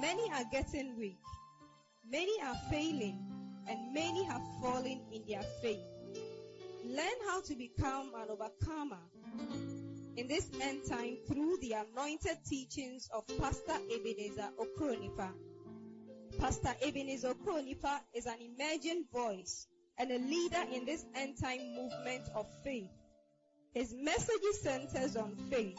Many are getting weak, many are failing, and many have fallen in their faith. Learn how to become an overcomer in this end time through the anointed teachings of Pastor Ebenezer Okronipa. Pastor Ebenezer Okronipa is an emerging voice and a leader in this end time movement of faith. His message centers on faith,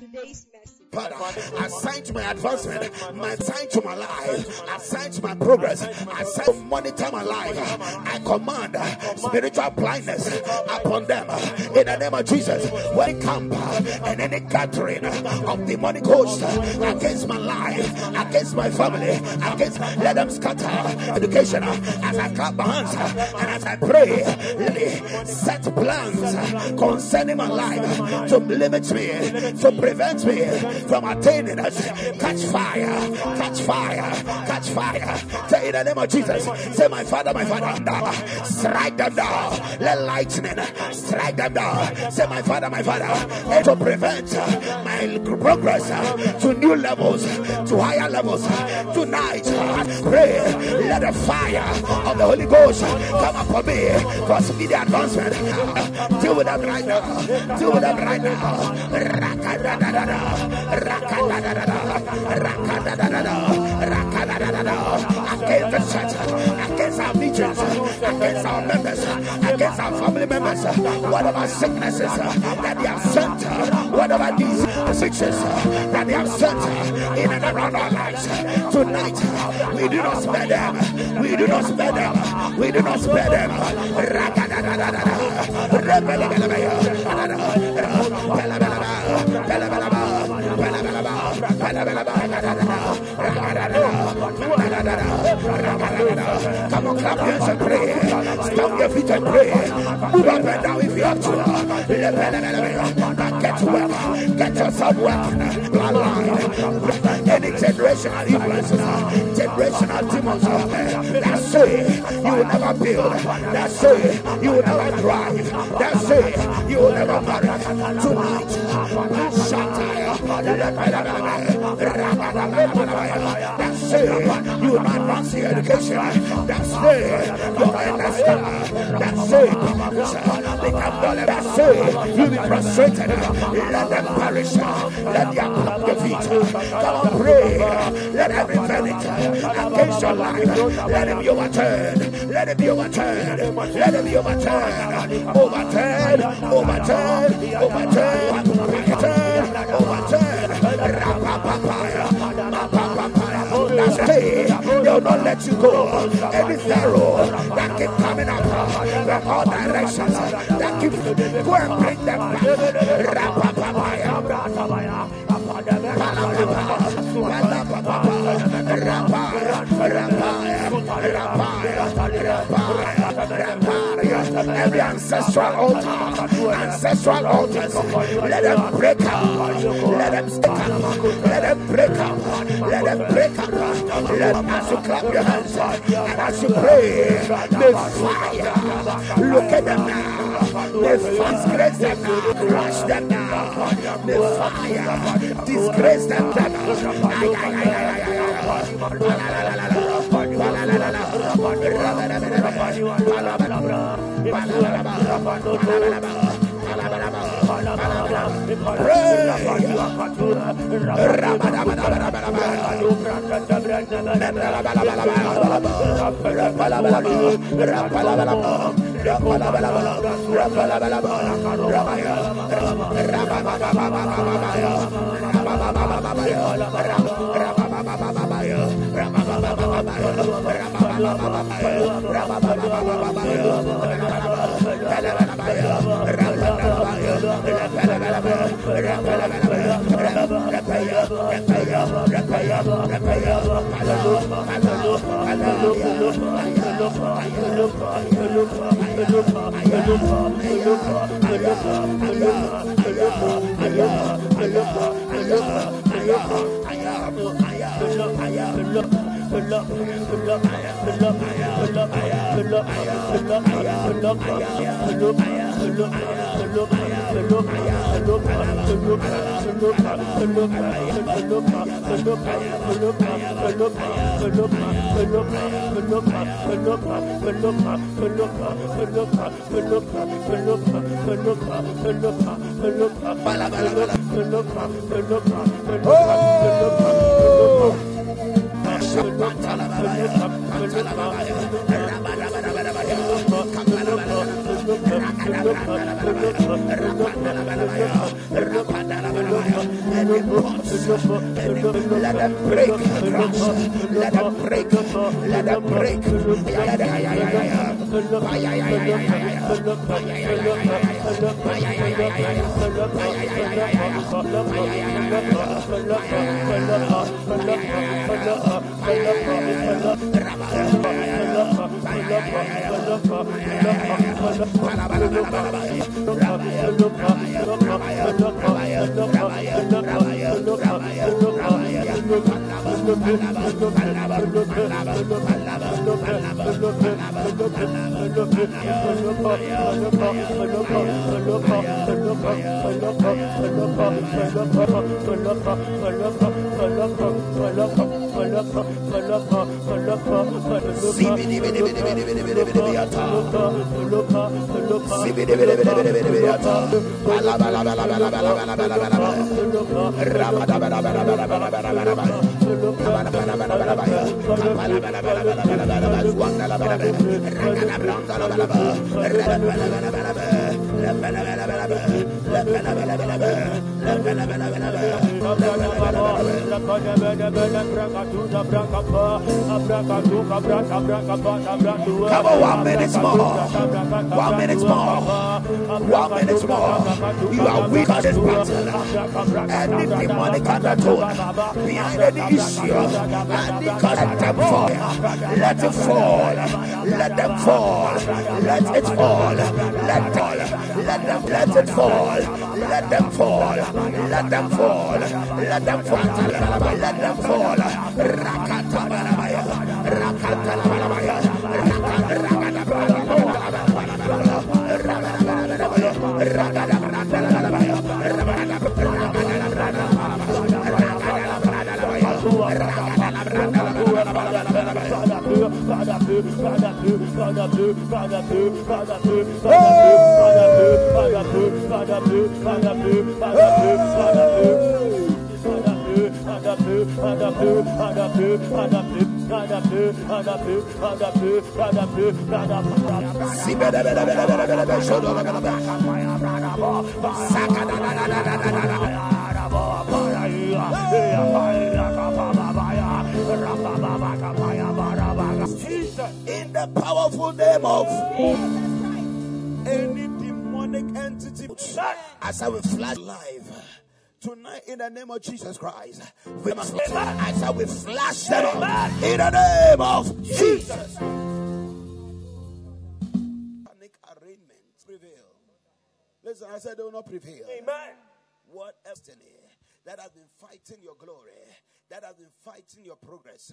today's message. Father, assign to my advancement, my assign to my life, assign to my progress, assign to monitor my life. I command spiritual blindness upon them. in the name of Jesus. When camp and any gathering of demonic hosts against my life, against my family, against let them scatter education as I clap my hands and as I pray, let me set plans concerning my life to limit me, to prevent me from attaining us. Catch fire, catch fire, catch fire. Say in the name of Jesus, say, My Father, my Father, strike them down. Let lightning strike them down. Say, My Father, my Father, and to prevent my progress to new levels, to higher levels. Tonight, pray, let the fire of the Holy Ghost come upon me for speedy advancement. Deal with them right now. Deal with them right now. Against the church, against our meetings, against our members, against our family members, whatever sicknesses that they have sent, whatever these afflictions that they have sent in and around our lives. Tonight, we do not spare them. We do not spare them. We do not spare them. Come on, clap hands and pray. Stomp your feet and pray. Move up and down if you have to. Get work. Get yourself working. Bloodline. Any generational influences, generational demons that say you will never build, that say you will never drive, that say you will never marry. Tonight, Shataya. That say you will not your education. That say you understand. That say become dull. That say you be frustrated. Let them perish. Let their your feet. Come on, pray. Let every verdict against your life let it be overturned. Let it be overturned. Let it be overturned. Overturned. Overturned. Overturned. Overturned. Overturned. It. They'll not let you go. Any pharaoh that keep coming up from all directions, that keep go and bring them back. Every ancestral altar, ancestral altars, let them break up, let them stick up, let them break up, let them break up. Let as you clap your hands and as you pray, may fire. Look at them now, may disgrace them now, crush them now, may fire. Disgrace them Rabba Look. pull up, pull up, pull up, pull up, pull up, pull up, pull up, pull up, pull up, pull up, Oh! Rapada let them break, let them break, let them break. Rabba Rabba Come on, one minute more. One minute more. One minute more. You are weak at this battle. Any demonic undertone behind any issue, and because let them fall. Let it fall. Let them fall. Let it fall. Let fall. Let them let it fall. Let them fall. Let them fall. Let them fall. Let them fall. Rakata balabaya. Rakata balabaya. In the powerful name of any demonic entity, as I will flash live tonight in the name of Jesus Christ, we must I will flash them in the name of Jesus. Panic arrangements prevail. Listen, I said they will not prevail. Amen. What destiny that has been fighting your glory, that has been fighting your progress.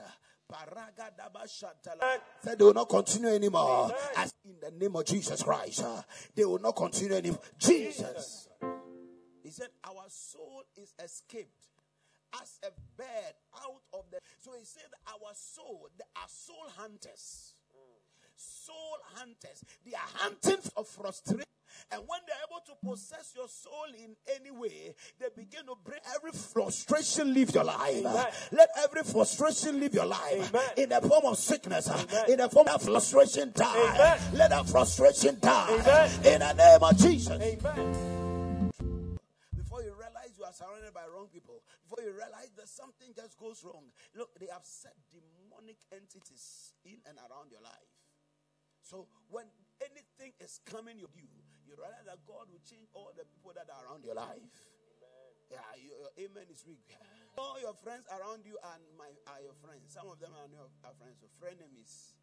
Shantala said they will not continue anymore. As in the name of Jesus Christ, they will not continue anymore. Jesus. He said, Our soul is escaped as a bird out of the. So he said, Our soul, they are soul hunters. Soul hunters. They are hunting of frustration. And when they're able to possess your soul in any way, they begin to bring every frustration leave your life. Amen. Let every frustration leave your life. Amen. In the form of sickness, Amen. in the form of frustration die. Let that frustration die. In the name of Jesus. Surrounded by wrong people, before you realize that something just goes wrong, look, they have set demonic entities in and around your life. So when anything is coming you, you realize that God will change all the people that are around your life. Amen. Yeah, your amen is weak. All your friends around you and my are your friends. Some of them are your are friends, so frenemies.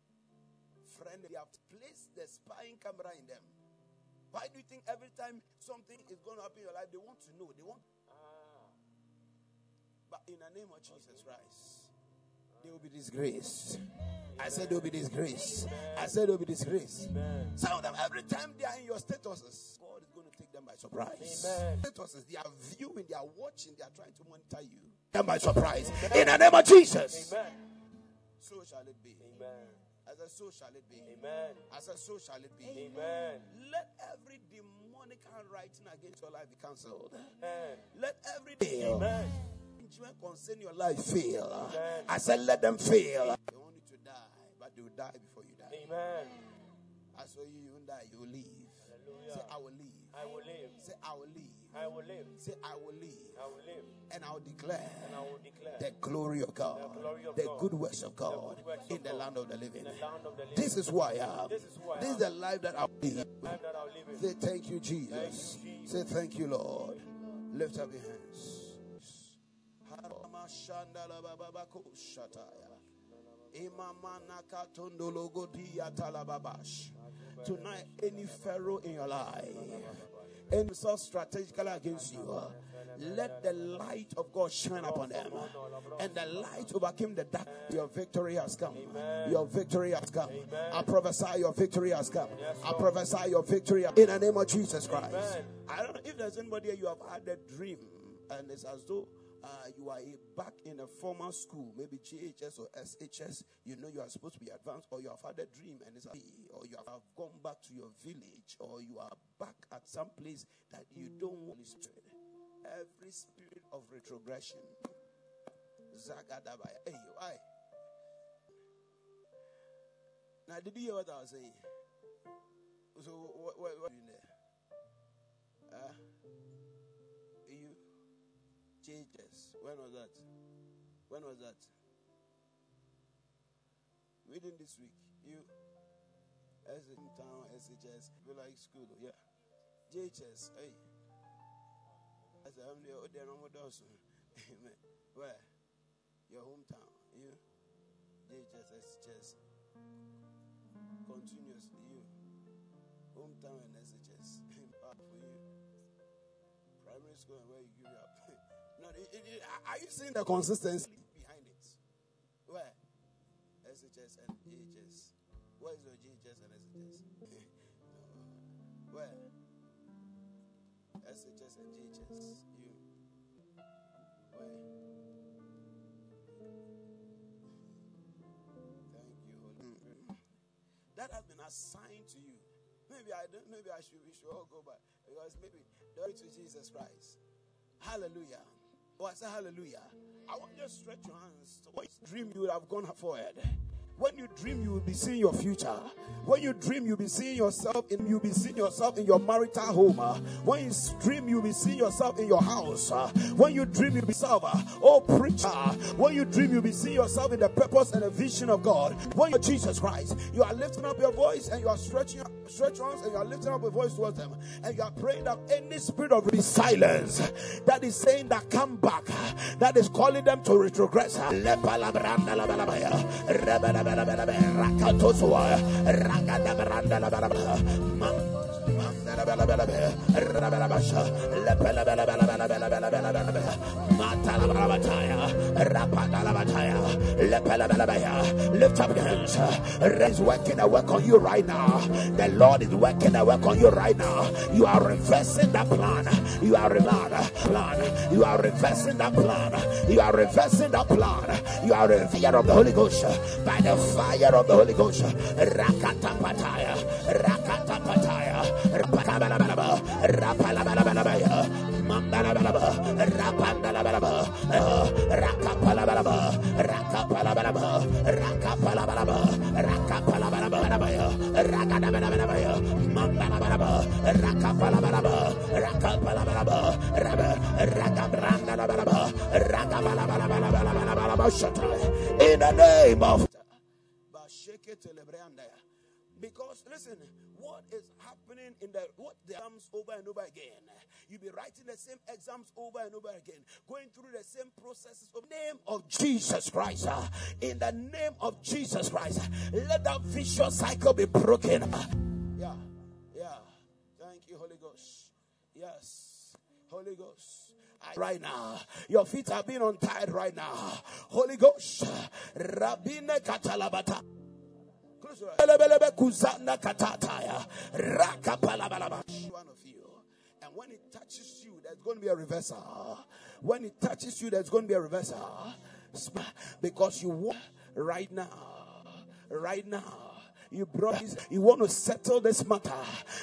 Friend, you have placed the spying camera in them. Why do you think every time something is going to happen in your life, they want to know? They want. But in the name of Jesus Christ, they will be disgraced. I said they will be disgraced. I said they will be disgraced. Some of them, every time they are in your statuses, God is going to take them by surprise. Statuses, they are viewing, they are watching, they are trying to monitor you. Them by surprise. In the name of Jesus. So shall it be. Amen. As a so shall it be. Amen. As a so shall it be. Amen. Let every demonic handwriting against your life be cancelled. Amen. Let every day Amen. Concerning your life fail. Amen. I said, let them fail. They want you to die, but they will die before you die. Amen. I saw you, you won't die, you will leave. Hallelujah. Say, I will leave. I will live. Say, I will live. I will live. Say, I will live. I will live. And I will declare, and I will declare the glory of God, the, glory of the God, good works of God works in, of the God, land of the living. Of the living. This is who I am. This is, who I this is the life that I live. live. Say, thank you, Jesus. Thank you, Jesus. Say, thank you, Lord. Lift up your Tonight, any pharaoh in your life, any so strategically against you, let the light of God shine upon them. And the light overcame the dark. Your victory has come. Your victory has come. I prophesy your victory has come. I prophesy your victory in the name of Jesus Christ. I don't know if there's anybody you have had a dream and it's as though uh, you are back in a formal school, maybe JHS or SHS, you know you are supposed to be advanced, or you have had a dream and it's a, or you have gone back to your village, or you are back at some place that you don't want to. Every spirit of retrogression. Zagadabaya. Hey, why? Now, did you hear what I was saying? So, what, what, what are you doing there? Uh, JHS. When was that? When was that? Within this week. You as in town, SHS, you like school, yeah. JHS, hey. Said, I'm there, there no more Amen. Where? Your hometown. You? JHS, SHS. Continuously, you. Hometown and SHS. Primary school and where you grew up. No, it, it, are you seeing the consistency behind it? Where? SHS and JHS. Where is your JHS and SHS? Where? SHS and JHS. You. Where? Thank you, Holy Spirit. That has been assigned to you. Maybe I don't. Maybe I should. We should all go back because maybe glory to Jesus Christ. Hallelujah. Oh, I say hallelujah. I want you to stretch your hands. What dream you would have gone forward? When you dream, you will be seeing your future. When you dream, you'll be seeing yourself in you'll be seeing yourself in your marital home. When you dream, you'll be seeing yourself in your house. When you dream, you'll be server. Oh preacher. When you dream, you'll be seeing yourself in the purpose and the vision of God. When you're Jesus Christ, you are lifting up your voice and you are stretching stretch arms and you are lifting up your voice towards them. And you are praying that any spirit of silence that is saying that come back, that is calling them to retrogress rakatoswa ragada beranda la bala Lift up your hands. He's working a work on you right now. The Lord is working a work on you right now. You are reversing that plan. You are the plan. You are reversing that plan. You are reversing that plan. You are in fear of the Holy Ghost by the fire of the Holy Ghost. Rakata pataya. Rakata pataya. Rapalabalaba. Rakapalabalaba, Rakapalabalaba, Rakapalabalaba, Rakapalabalaba, Rakadabalabalaba, Mandalabalaba, Rakapalabalaba, Rakapalabalaba, Rakabrandalabalaba, Rakabalabalabalabalabalaba, in the name of because listen, what is happening in the what the exams over and over again? You'll be writing the same exams over and over again, going through the same processes of name of Jesus Christ. Uh, in the name of Jesus Christ, let that vicious cycle be broken. Yeah, yeah. Thank you, Holy Ghost. Yes, Holy Ghost right now. Your feet are being untied right now. Holy Ghost. Rabine katalabata. One of you. And when it touches you, there's going to be a reversal. When it touches you, there's going to be a reversal. Because you want right now. Right now you brought this, you want to settle this matter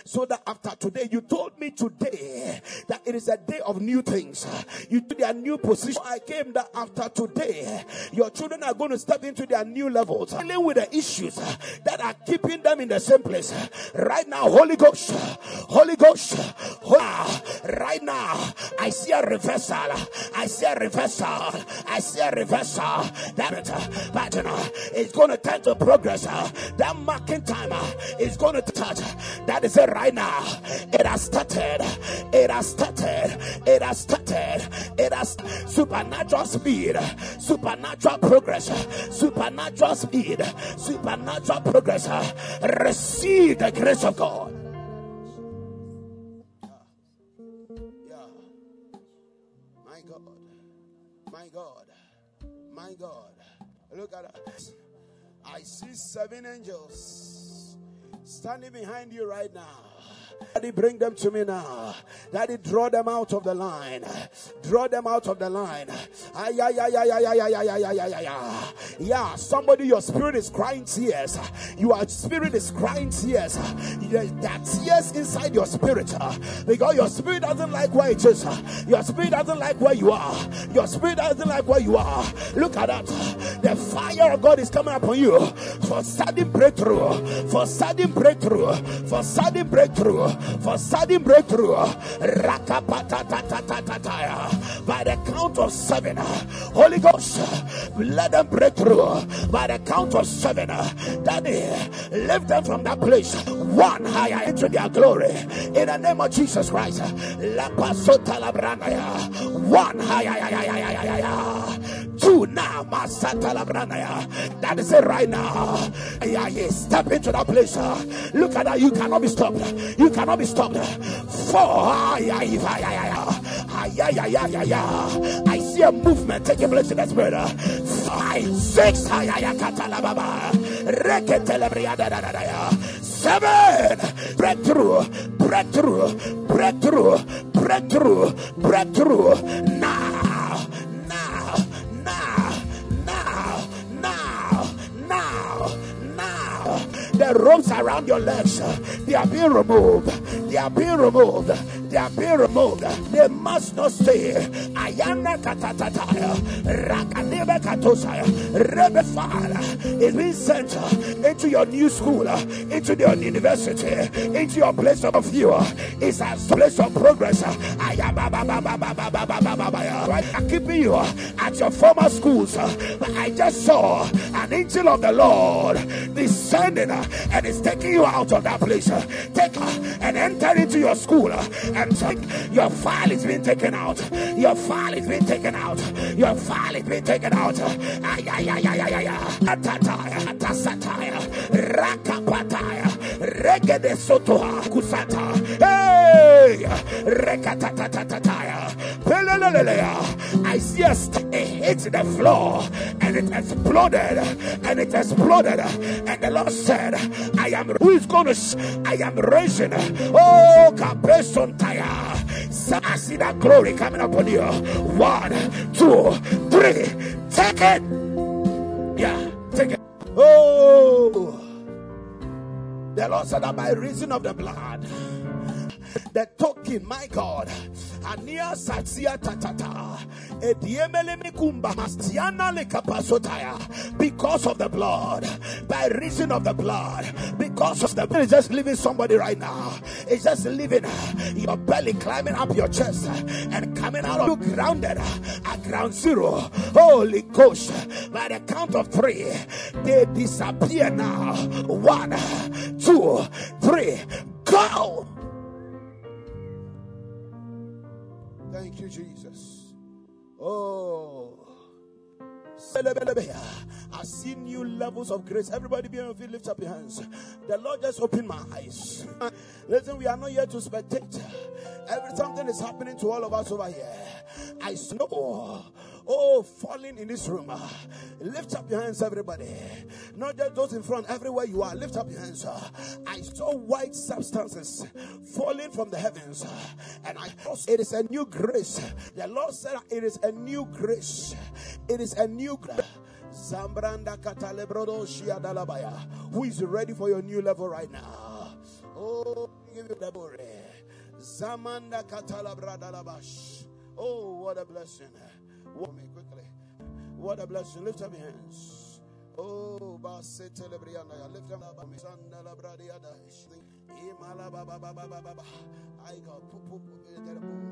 so that after today, you told me today that it is a day of new things. You took their new position. I came that after today, your children are going to step into their new levels, dealing with the issues that are keeping them in the same place. Right now, Holy Ghost, Holy Ghost, Holy, right now, I see a reversal. I see a reversal. I see a reversal. That know it's going to turn to progress. That marking time uh, is going to touch. That is it right now. It has started. It has started. It has started. It has supernatural speed, supernatural progress, supernatural speed, supernatural progress. Receive the grace of God. My God. My God. My God. Look at us. I see seven angels standing behind you right now. Daddy, bring them to me now. Daddy, draw them out of the line. Draw them out of the line. Ay, ay, ay, ay, ay, ay, ay, ay, ay, ay, ay. Yeah, somebody, your spirit is crying tears. Your spirit is crying tears. That tears inside your spirit uh, because your spirit doesn't like where it is. Uh. Your spirit doesn't like where you are. Your spirit doesn't like where you are. Look at that. The fire of God is coming upon you for sudden breakthrough. For sudden breakthrough. For sudden breakthrough for sudden breakthrough. By the count of seven, Holy Ghost, let them break through. By the count of seven, Daddy, lift them from that place. One higher into their glory. In the name of Jesus Christ. One higher. Two now. That is it right now. Yeah, yeah. Step into that place. Uh. Look at that. You cannot be stopped. You cannot be stopped. Four. I see a movement taking place in the spirit. Uh. Five, six, seven, breakthrough, breakthrough, breakthrough, breakthrough, breakthrough. Now, Ropes around your legs, they are being removed. They are being removed. They are being removed. They must not stay. Ayana katatataya. Rakadebe katosaya. Rebefala is being sent into your new school, into your university, into your place of view. It's a place of progress. I'm keeping you at your former schools. I just saw an angel of the Lord descending and it's taking you out of that place. Take and enter into your school and take your file is being taken out. Your file is being taken out. Your file is being taken out. Ay, ay, ay, ay, ay, ay. Atataya, atasataya, rakapataya, regede sotoha, kusata. Hey! Rekatatataya. I see a it hit the floor and it exploded and it exploded. And the Lord said, I am who is going to I am raising oh Capesontaya. So I see that glory coming upon you. One, two, three. Take it. Yeah, take it. Oh, the Lord said that by reason of the blood the token, my God. Ania Satsia Tatata. Because of the blood, by reason of the blood, because of the blood, it's just leaving somebody right now. It's just leaving your belly, climbing up your chest, and coming out of you grounded at ground zero. Holy Ghost, by the count of three, they disappear now. One, two, three, go. Thank you, Jesus. Oh. I see new levels of grace. Everybody be on your feet, lift up your hands. The Lord just opened my eyes. Listen, we are not here to spectate. Every something is happening to all of us over here. I know. Oh, falling in this room. Ah, lift up your hands, everybody. Not just those in front, everywhere you are. Lift up your hands. Ah, I saw white substances falling from the heavens. Ah, and I it is a new grace. The Lord said it is a new grace. It is a new grace. Zambranda Katalebrodo Shiadalabaya. Who is ready for your new level right now? Oh, give you the glory. Zamanda Katalabradalabash. Oh, what a blessing. Me quickly. What a blessing. Lift up your hands. Oh, Basete Lebriana. Lift up your hands. I got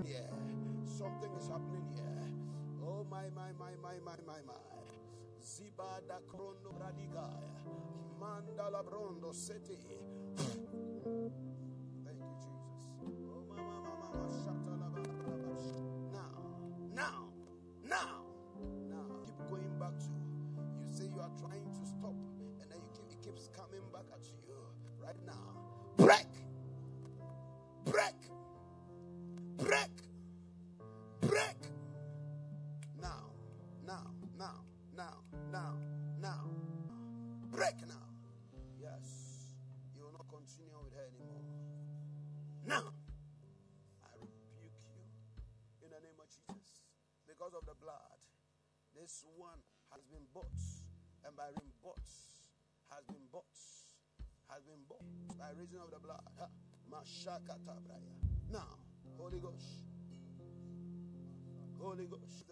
yeah. Something is happening here. Oh my my my my my my my. Zibada krondo bradigaya. Mandala brondo city. This one has been bought, and by being bought, has been bought, has been bought by reason of the blood. Now, Holy Ghost, Holy Ghost.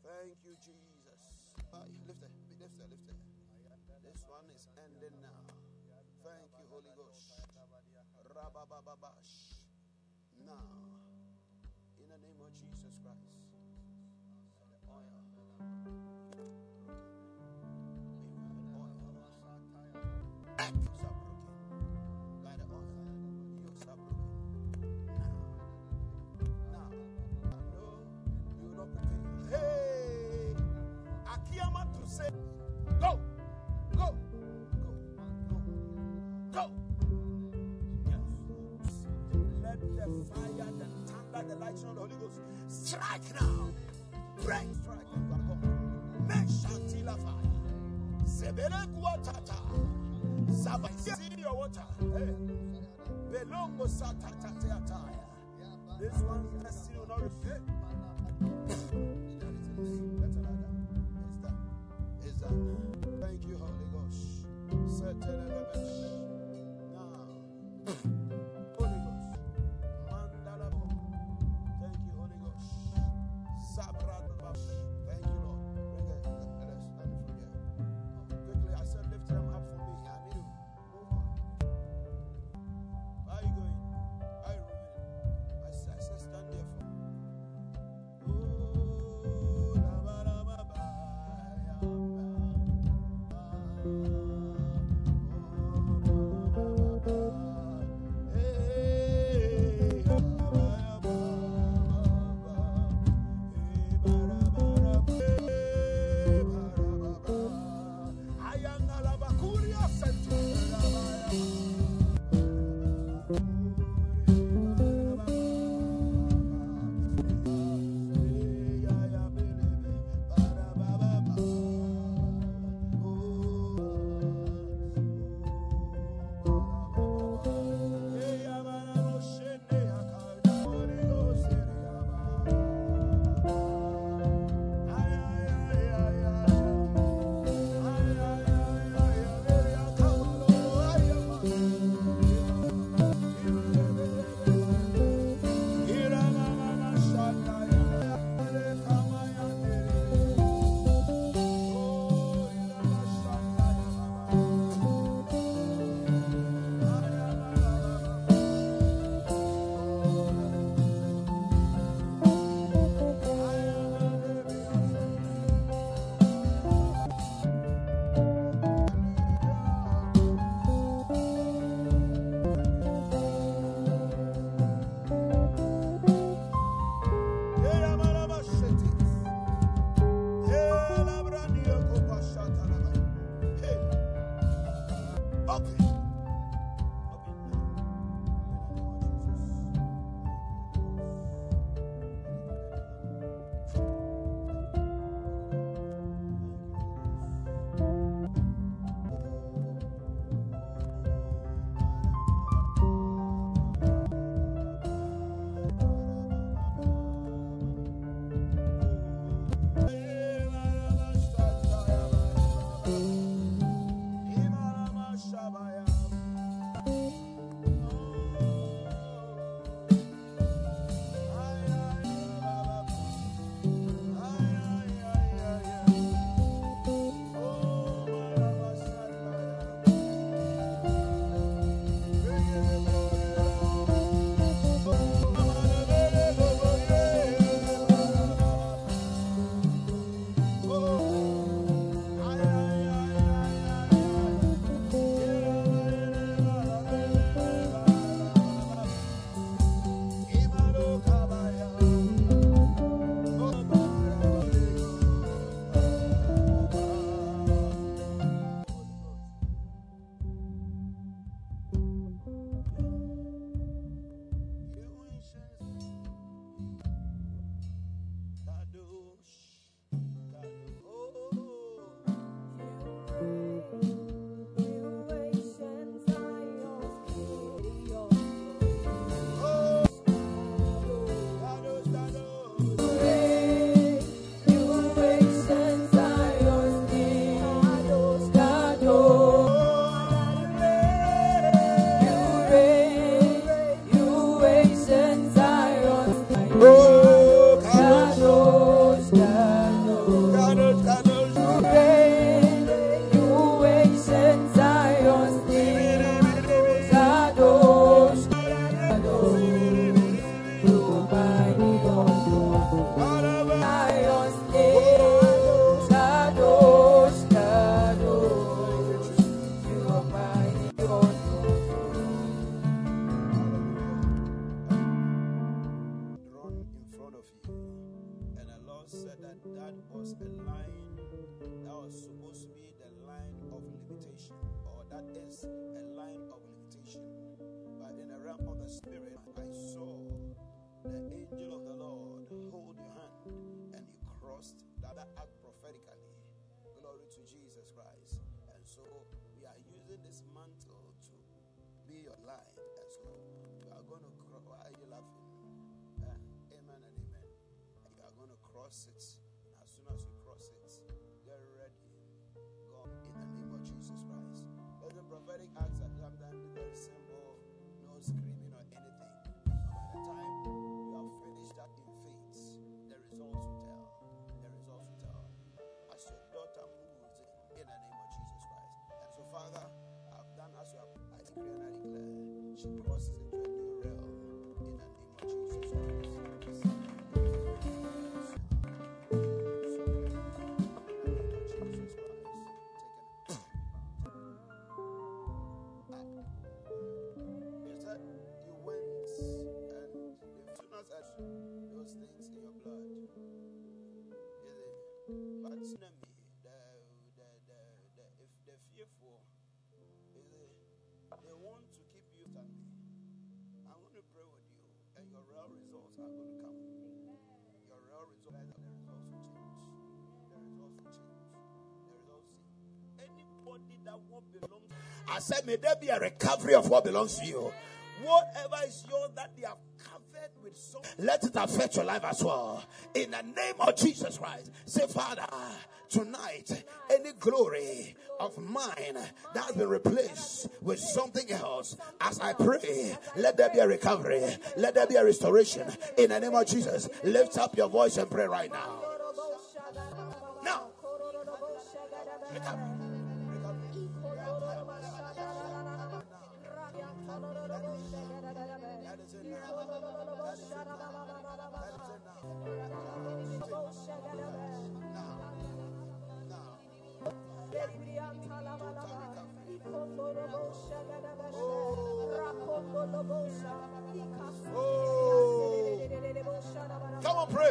Thank you, Jesus. Lift it, lift it, lift it. This one is ending now. Thank you, Holy Ghost. Rabababash. Now, the name of Jesus Christ, the oil. Lightning of the Holy Ghost strike now. Break, strike. Make fire. Sebele kuatata. Your water. Belongo satata teataya. This one's not. Thank you, Holy Ghost. a line that was supposed to be the line of limitation, or that is a line of limitation. But in the realm of the spirit, I saw the angel of the Lord hold your hand and you crossed that act prophetically. Glory to Jesus Christ. And so we are using this mantle to be your line. And so you are going to cross. Why are you laughing? Uh, amen and amen. You are going to cross it your real results are going to come. Your real results, the results will change. The results will change. The results. Anybody that. I said, may there be a recovery of what belongs to you. Whatever is yours that they have covered with so let it affect your life as well. In the name of Jesus Christ. Say, Father, tonight, any glory of mine that has been replaced with something else, as I pray, let there be a recovery, let there be a restoration. In the name of Jesus, lift up your voice and pray right now. Now,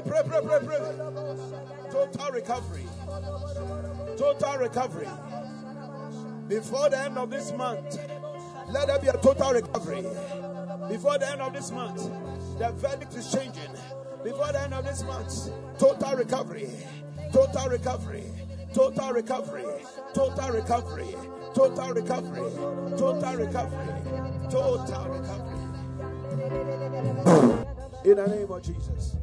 pray, pray, pray, pray. Total recovery. Total recovery. Before the end of this month, let there be a total recovery. Before the end of this month, the verdict is changing. Before the end of this month, total recovery. Total recovery. Total recovery. Total recovery. Total recovery. Total recovery. Total recovery. In the name of Jesus.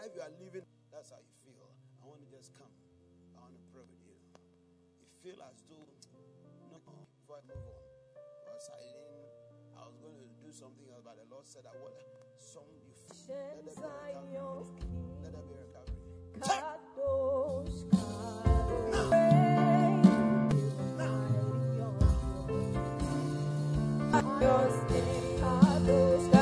Life you are living, that's how you feel. I want to just come. I want to pray with you. You feel as though, no, before I move on, because I didn't, I was going to do something else, but the Lord said I want some you feel. Let there be recovery. Let there be recovery.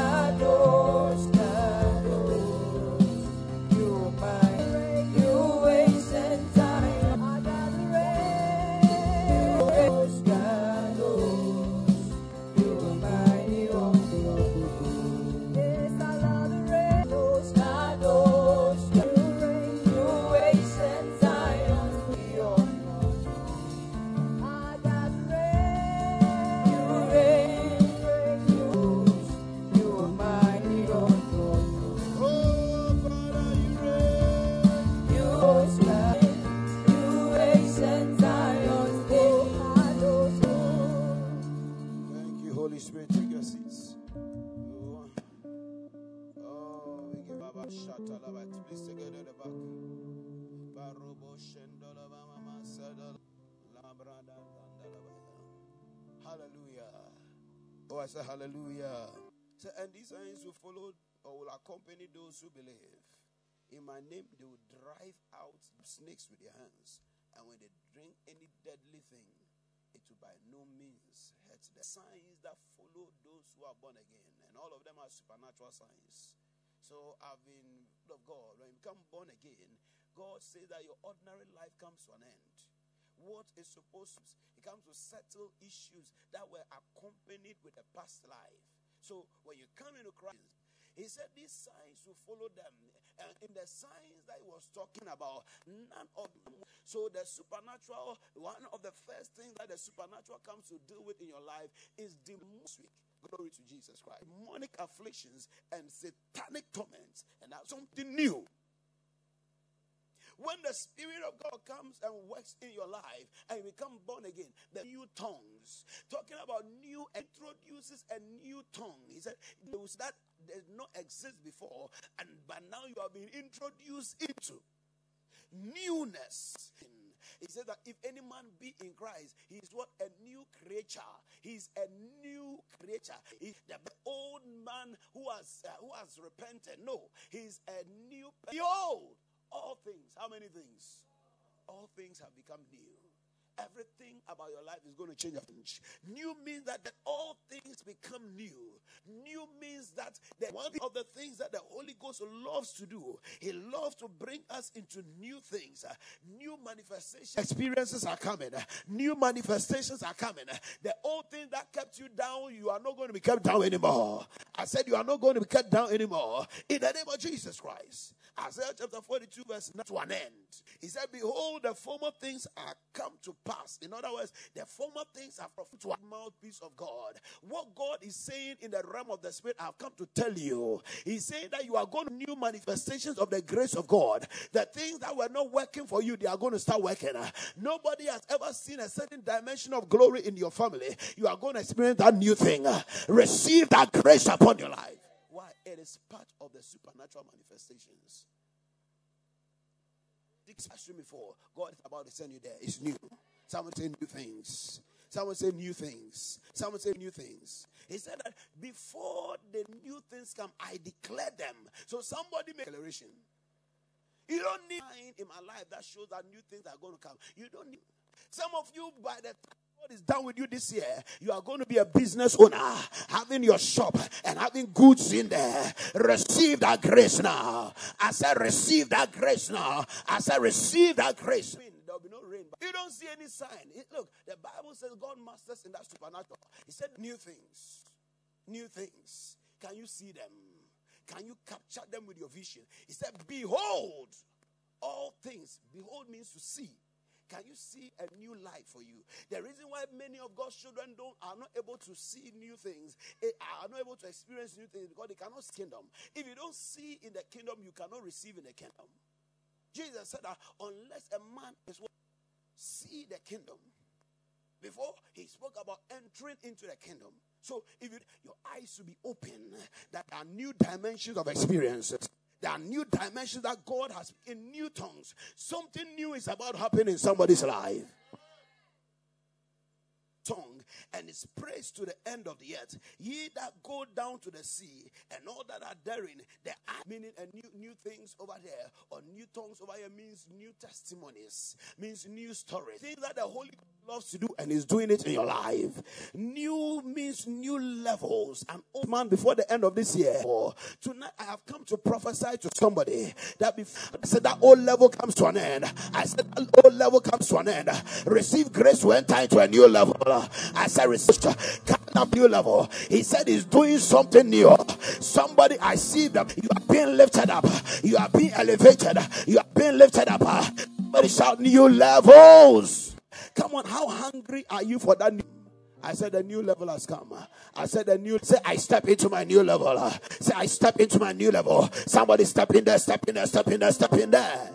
Spirit. Take your seats. Oh, we give Baba Shatalaba. Please take it at the back. Barobo Shendolaba Mama Sadal. Labrada Dandalaba. Hallelujah. Oh, I say hallelujah. So, and these signs will follow or will accompany those who believe. In my name, they will drive out snakes with their hands. And when they drink any deadly thing, by no means hurt. Signs that follow those who are born again, and all of them are supernatural signs. So I've been of God. When you become born again, God says that your ordinary life comes to an end. What is supposed to it comes to settle issues that were accompanied with a past life. So when you come into Christ, he said these signs will follow them. And in the signs that he was talking about, none of them. So the supernatural, one of the first things that the supernatural comes to deal with in your life is demonic. Glory to Jesus Christ. Demonic afflictions and satanic torments. And that's something new. When the Spirit of God comes and works in your life and you become born again, the new tongues, talking about new, introduces a new tongue. He said, that did not exist before, and but now you have been introduced into newness. He said that if any man be in Christ, he is what? A new creature. He's a new creature. He, the old man who has uh, who has repented. No, he's a new. Behold, all things. How many things? All things have become new. Everything about your life is going to change. New means that, that all things become new. New means that the, one of the things that the Holy Ghost loves to do, He loves to bring us into new things. New manifestations, experiences are coming. New manifestations are coming. The old thing that kept you down, you are not going to be kept down anymore. I said you are not going to be kept down anymore. In the name of Jesus Christ. Isaiah chapter 42, verse 9 to an end. He said, Behold, the former things are come to pass. In other words, the former things are from to a mouthpiece of God. What God is saying in the realm of the spirit, I've come to tell you. He's saying that you are going to new manifestations of the grace of God. The things that were not working for you, they are going to start working. Nobody has ever seen a certain dimension of glory in your family. You are going to experience that new thing. Receive that grace upon your life. Why? It is part of the supernatural manifestations. This before God is about to send you there. It's new. Someone say new things. Someone say new things. Someone say new things. He said that before the new things come, I declare them. So somebody make declaration. You don't need in my life that shows that new things are going to come. You don't need. Some of you, by the time God is done with you this year, you are going to be a business owner, having your shop and having goods in there. Receive that grace now. I said, receive that grace now. I said, receive that grace. There'll be no rain. But You don't see any sign. look, the Bible says God masters in that supernatural. He said, new things. New things. Can you see them? Can you capture them with your vision? He said, Behold, all things. Behold means to see. Can you see a new life for you? The reason why many of God's children don't are not able to see new things, eh, are not able to experience new things because they cannot see kingdom. If you don't see in the kingdom, you cannot receive in the kingdom. Jesus said that unless a man is see the kingdom, before he spoke about entering into the kingdom. So if you, your eyes should be open, that are new dimensions of experiences. There are new dimensions that God has in new tongues. Something new is about happening in somebody's life tongue and is praised to the end of the earth. Ye that go down to the sea and all that are therein, there are meaning and new new things over there, or new tongues over here means new testimonies, means new stories. Things that the Holy loves to do and is doing it in your life. New means new levels. An old man before the end of this year. Tonight I have come to prophesy to somebody that before I said that old level comes to an end. I said that old level comes to an end. Receive grace to enter into a new level. I said receive a new level. He said he's doing something new. Somebody I see them. You are being lifted up. You are being elevated. You are being lifted up. Somebody shout new levels. Come on, how hungry are you for that new? I said the new level has come. I said the new say I step into my new level. Say I step into my new level. Somebody step in there, step in there, step in there, step in there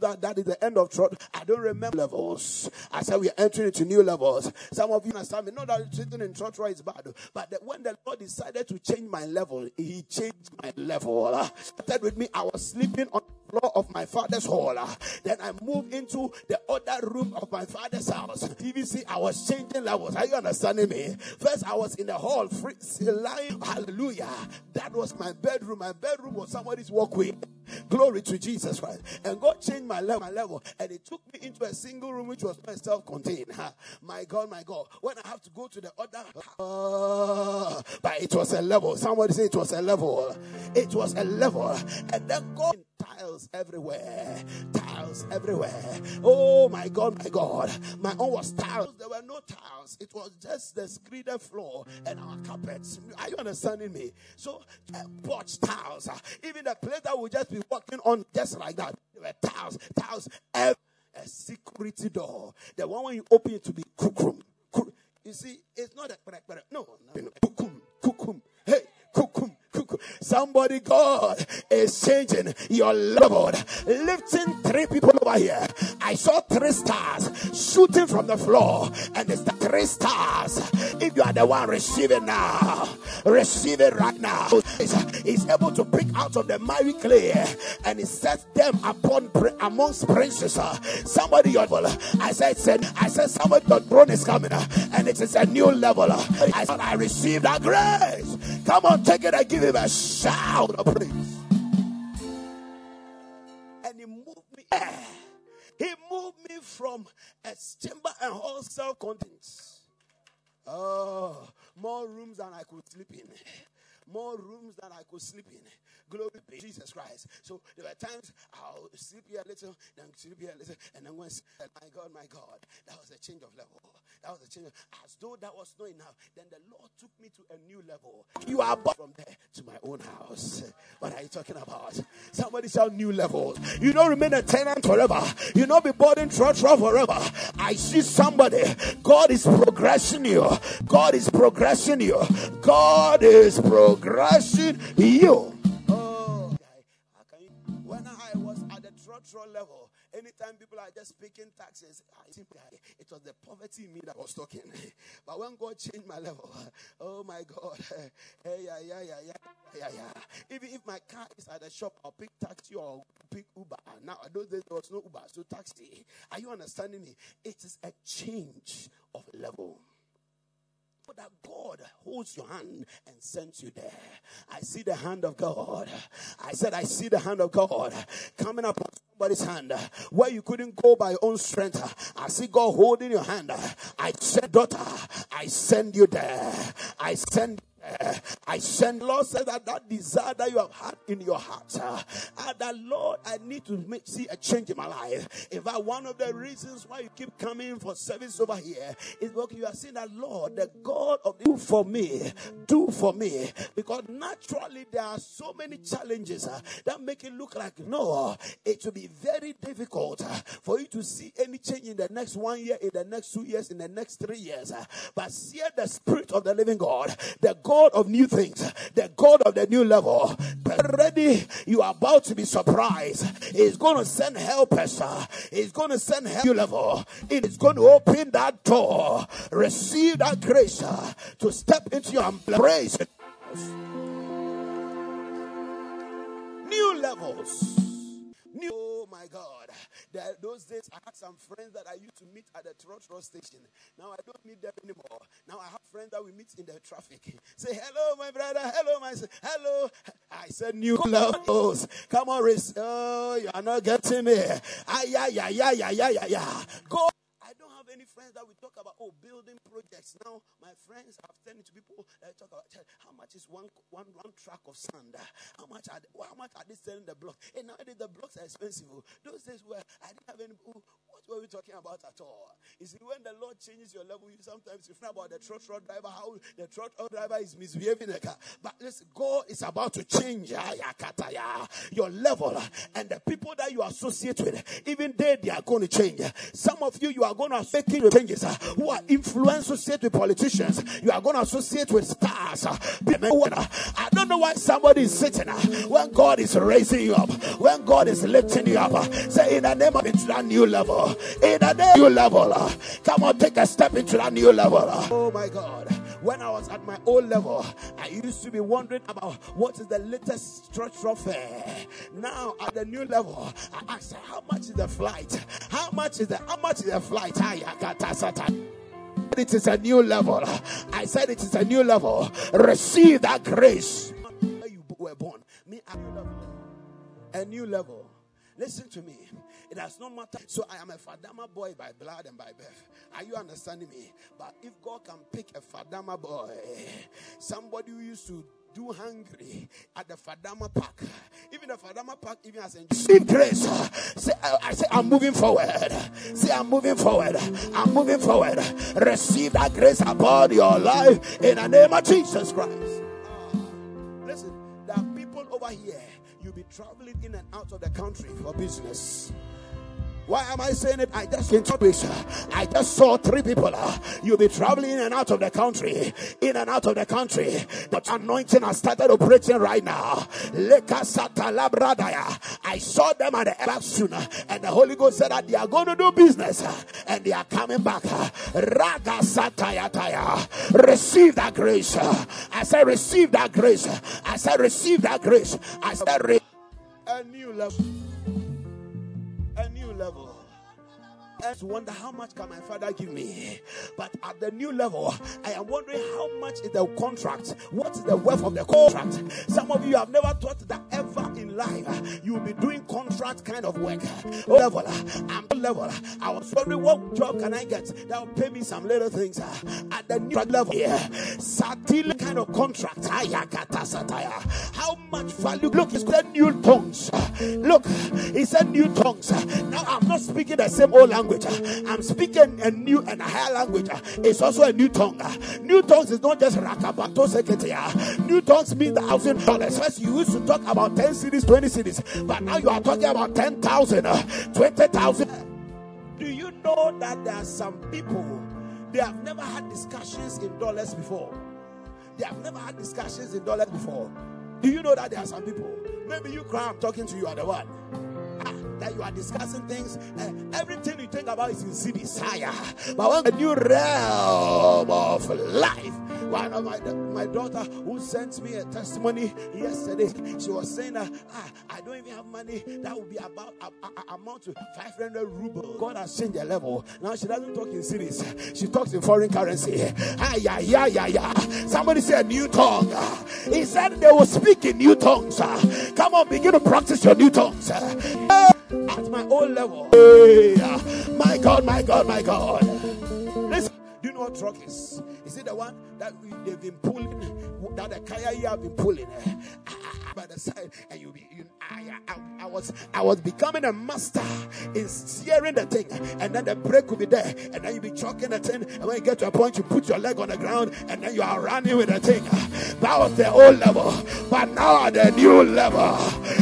that that is the end of trot. I don't remember levels. I said we are entering into new levels. Some of you understand me. Not that sitting in trot is bad, but when the Lord decided to change my level, He changed my level. Started with me. I was sleeping on the floor of my father's hall. Then I moved into the other room of my father's house. PVC, I was changing levels. Are you understanding me? First, I was in the hall, free, lying. Hallelujah. That was my bedroom. My bedroom was somebody's walkway. Glory to Jesus Christ. And God changed my level, my level. And He took me into a single room which was self-contained. My God, my God. When I have to go to the other, uh, but it was a level. Somebody say it was a level. It was a level. And then God tiles everywhere. Tiles everywhere. Oh my God, my God. My own was tiles. There were no tiles. It was just the screeded floor and our carpets. Are you understanding me? So, uh, porch tiles. Even the place that we just be walking on just like that. There were tiles, tiles. A security door. The one when you open it to be kukrum. You see, it's not a no, no, kukum, kukum. Hey, kukum, Somebody, God is changing your level. Lifting three people over here. I saw three stars shooting from the floor, and it's the three stars. If you are the one receiving now, receive it right now. He's able to pick out of the miry clay and he sets them upon amongst princes. Somebody, your I said, said, I said, somebody, your throne is coming, and it is a new level. I said, I received that grace. Come on, take it and give a shout of praise. And he moved me. Eh, he moved me from a chamber and self contents. Oh, more rooms than I could sleep in. More rooms than I could sleep in. Glory be Jesus Christ. So there were times I'll sleep here a little, then sleep here a little, and then once, my God, my God, that was a change of level. That was a change. As though that was not enough, then the Lord took me to a new level. You are born from there to my own house. What are you talking about? Somebody shout new levels. You don't remain a tenant forever. You don't be in church forever. I see somebody. God is progressing you. God is progressing you. God is progressing you. Level. Anytime people are just paying taxes, it was the poverty me that was talking. But when God changed my level, oh my God, hey, yeah, yeah, yeah, yeah, yeah, yeah. Even if my car is at the shop, I'll pick taxi or pick Uber. Now, those days there was no Uber, so taxi. Are you understanding me? It is a change of level that God holds your hand and sends you there. I see the hand of God. I said, I see the hand of God coming up on somebody's hand where you couldn't go by your own strength. I see God holding your hand. I said, daughter, I send you there. I send I send, Lord said that that desire that you have had in your heart, uh, that Lord, I need to make, see a change in my life. In fact, one of the reasons why you keep coming for service over here is because you are saying that, Lord, the God of do for me, do for me. Because naturally there are so many challenges uh, that make it look like, no, it will be very difficult uh, for you to see any change in the next one year, in the next two years, in the next three years. Uh, but see the Spirit of the living God, the God God of new things, the God of the new level. But ready, you are about to be surprised. He's going to send helpers. He's going to send help new level. It is going to open that door. Receive that grace to step into your embrace. New levels. New, oh my God. Those days, I had some friends that I used to meet at the Trotro station. Now I don't meet them anymore. Now I have friends that we meet in the traffic. Say, hello, my brother. Hello, my sister. Hello. I said, new levels. Come on, Riz. Oh, you are not getting me. Ah, yeah, yeah, yeah, yeah, yeah, yeah, yeah. Go have any friends that we talk about, oh, building projects. Now, my friends have turned into people that talk about how much is one, one, one track of sand? Ah, how much are they, how much are they selling the blocks? And nowadays, the blocks are expensive. Oh. Those days where I didn't have any, oh, what were we talking about at all? You see, when the Lord changes your level, you sometimes you find about the truck truck driver, how the truck driver is misbehaving. But listen, God is about to change ah, your level. Ah, and the people that you associate with, even they, they are going to change. Some of you, you are going to making changes, uh, who are influenced associate with politicians, you are going to associate with stars. I don't know why somebody is sitting when God is raising you up, when God is lifting you up. Say, in the name of into that new level, in the name new level, come on, take a step into that new level. Oh my God. When I was at my old level, I used to be wondering about what is the latest fare. Now at the new level, I ask how much is the flight? How much is the how much is the flight? It is a new level. I said it is a new level. Receive that grace. You were born. Me, a new level. Listen to me. It does not matter. So I am a Fadama boy by blood and by birth. Are you understanding me? But if God can pick a Fadama boy, somebody who used to do hungry at the Fadama Park. Even the Fadama Park, even as in grace. Say, I say, I'm moving forward. Say, I'm moving forward. I'm moving forward. Receive that grace upon your life in the name of Jesus Christ. Uh, listen, there are people over here. You'll be traveling in and out of the country for business. Why am I saying it? I just in I just saw three people. You'll be traveling in and out of the country, in and out of the country. But anointing has started operating right now. I saw them at the election, and the Holy Ghost said that they are going to do business and they are coming back. Raga satayataya. Receive that grace. I said, receive that grace. I said, receive that grace. I said, a new level level. I wonder how much can my father give me? But at the new level, I am wondering how much is the contract? What is the worth of the contract? Some of you have never thought that ever in life you will be doing contract kind of work. Oh, level, I'm level. I was wondering what job can I get that will pay me some little things at the new level. Yeah, satil kind of contract. How much value? Look, it's said new tongues. Look, he said new tongues. Now I'm not speaking the same old language language. Uh, I'm speaking a new and a higher language. Uh, it's also a new tongue. Uh. New tongues is not just rakabato seketia. New tongues mean the thousand dollars. First, you used to talk about 10 cedis, 20 cedis, but now you are talking about 10,000, 20,000. Do you know that there are some people, they have never had discussions in dollars before? They have never had discussions in dollars before. Do you know that there are some people? Maybe you cry, I'm talking to you, are the one ah. That you are discussing things, uh, everything you think about is in higher. But when a new realm of life, one of my, my daughter who sent me a testimony yesterday, she was saying that ah, I don't even have money that will be about a, a, amount to 500 rubles. God has changed the level. Now she doesn't talk in cedis, she talks in foreign currency. Ah, yeah, yeah, yeah, yeah. Somebody said a new tongue. He said they will speak in new tongues. Come on, begin to practice your new tongues at my own level. Hey, my God, my God, my God. Listen, do you know what truck is? Is it the one that we, they've been pulling, that the kaya have been pulling uh, by the side, and you be, you, I, I, I, was, I was becoming a master in steering the thing, and then the brake will be there, and then you be chucking the thing, and when you get to a point, you put your leg on the ground, and then you are running with the thing. That was the old level, but now the new level,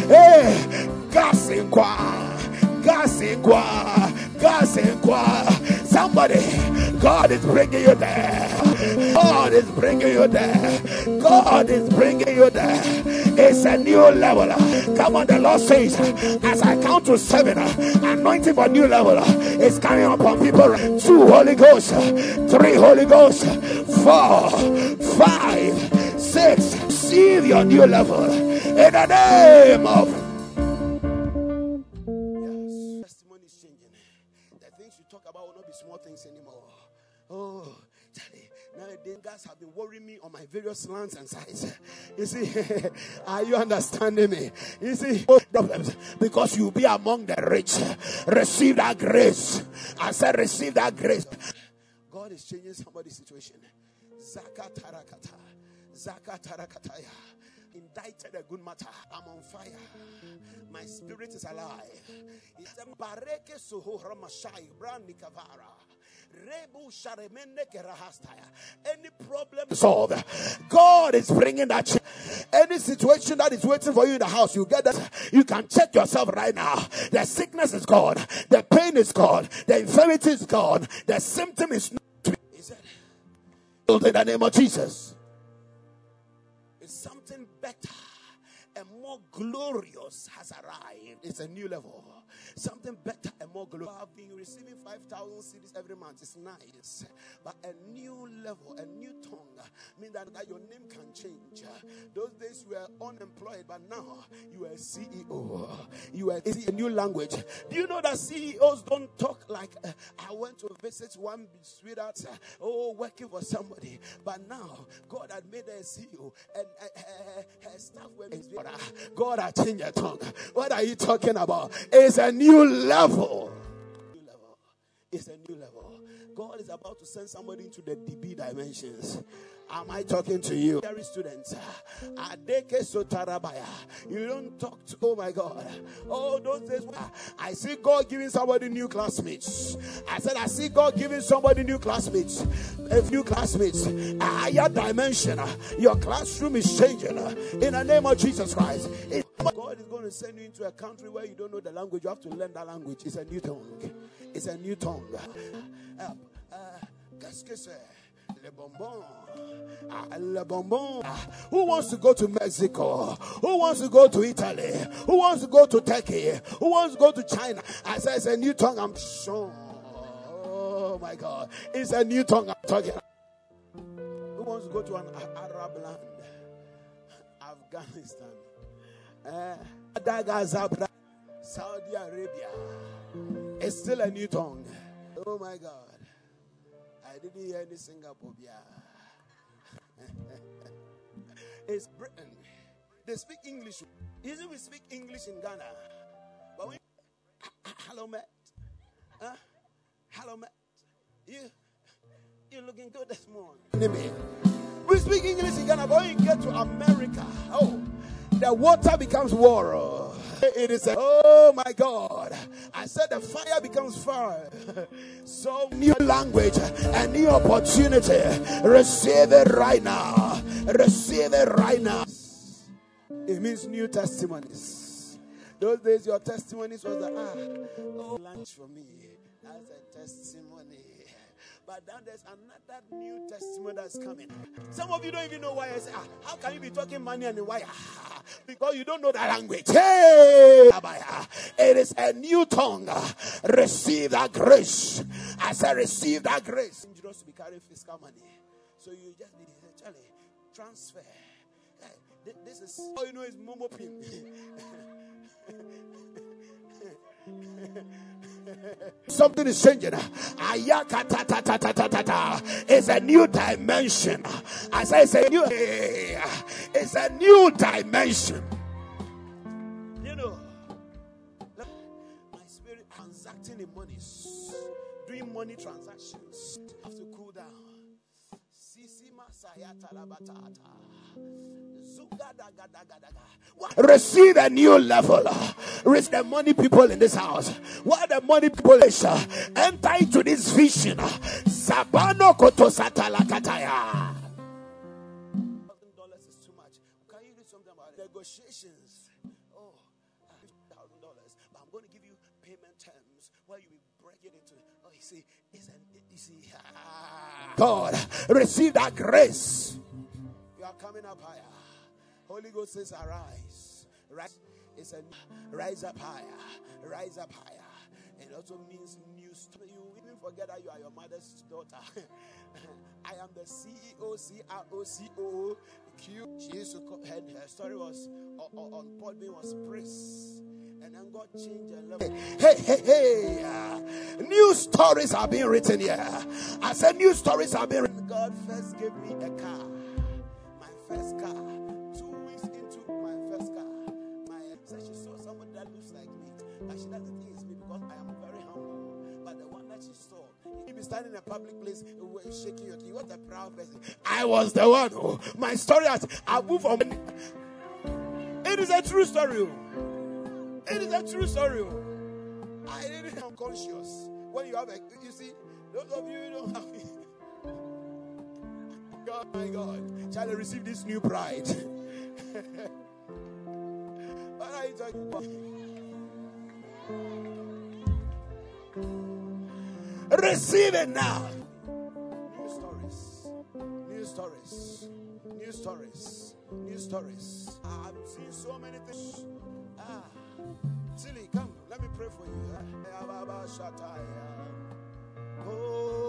hey, gas in choir, gas in choir, gas in choir. Somebody, God is bringing you there. God is bringing you there. God is bringing you there. It's a new level. Come on, the Lord says, as I count to seven, anointing for new level is coming upon people. Two Holy Ghost, three Holy Ghost, four, five, six. See your new level in the name of guys have been worrying me on my various lands and sides. You see, are you understanding me? You see, oh, problems because you'll be among the rich. Receive that grace. I said, receive that grace. God is changing somebody's situation. Zakatarakata. Zakatarakataya indicted a good matter. I'm on fire. My spirit is alive. Any problem solved. God is bringing that. Ch- Any situation that is waiting for you in the house, you get that. You can check yourself right now. The sickness is gone. The pain is gone. The infirmity is gone. The symptom is not. In the name of Jesus. It's something better more glorious has arrived. It's a new level something better and more glorious. I've been receiving 5,000 cedis every month. It's nice. But a new level, a new tongue, means that, that your name can change. Those days you were unemployed, but now you are a CEO. You are a new language. Do you know that CEOs don't talk like uh, I went to visit one sweetheart, uh, oh, working for somebody. But now God had made her a CEO and uh, her, her staff were God had changed her tongue. What are you talking about? It's a new level. It's a new level. God is about to send somebody into the DB dimensions. Am I talking to you? Dear students, ah, Adeke Sotarabaya. You don't talk to, oh my God. Oh, those days, ah, I see God giving somebody new classmates. I said, I see God giving somebody new classmates. A few classmates. A higher dimension. Your classroom is changing. Ah, in the name of Jesus Christ. God is going to send you into a country where you don't know the language. You have to learn that language. It's a new tongue. It's a new tongue. Uh, uh, qu'est-ce que c'est? Le bonbon. Ah, le bonbon. Who wants to go to Mexico? Who wants to go to Italy? Who wants to go to Turkey? Who wants to go to China? I said it's a new tongue. I'm sure. Oh my God. It's a new tongue I'm talking. Who wants to go to an Arab land? Afghanistan. Uh, Saudi Arabia. It's still a new tongue. Oh my God. I didn't hear any Singapore. it's Britain. They speak English. Usually we speak English in Ghana. But we hello Matt. Huh? Hello Matt. You you're looking good this morning. We speak English in Ghana, but when you get to America, oh, the water becomes water. It is a, oh my God. I said the fire becomes fire. So new language, a new opportunity. Receive it right now. Receive it right now. It means new testimonies. Those days your testimonies was like, ah, oh, lunch for me. That's a testimony. But then there's another new testimony that's coming. Some of you don't even know why I say, ah, how can you be talking money and why? because you don't know that language. Hey, it is a new tongue. Receive that grace. I say, receive that grace. Dangerous to be carrying fiscal money. So you just need to Charlie, transfer. This is all you know is Momo Pin. Something is changing. It's a new dimension. I say it's a new it's a new dimension. You know, my spirit transacting in money, doing money transactions. Have to cool down. Receive a new level. Uh, receive the money people in this house. What the money people is uh, enter into this vision. Sabano koto satalakataya. Dollars is too much. Can you do something about negotiations? Oh, thousand dollars. But I'm going to give you payment terms where you break it into. Oh, you see, it's an, you see. God, receive that grace. Holy Ghost says, Arise. Rise. It's a rise up higher. Rise up higher. It also means new story. You even forget that you are your mother's daughter. I am the CEO, CRO, COO, Q. She used to call, her, her story was on Podbean was praise. And then God changed her level. Hey, hey, hey. Uh, new stories are being written here. I said new stories are being written. God first gave me a car. My first car. But she doesn't think it's me because I am very humble. But the one that she saw, he be standing in a public place shaking your key. What a proud person. I was the one. Oh, my story has I move on. It is a true story. Oh. It is a true story. Oh. I didn't unconscious. When you have a you see, those of you don't have it. God, my God. Shall I receive this new pride? what are you talking about? Receive it now. New stories. New stories. New stories. New stories. Ah, I've seen so many things. Ah. Silly, come. Let me pray for you. Eh, ah, oh.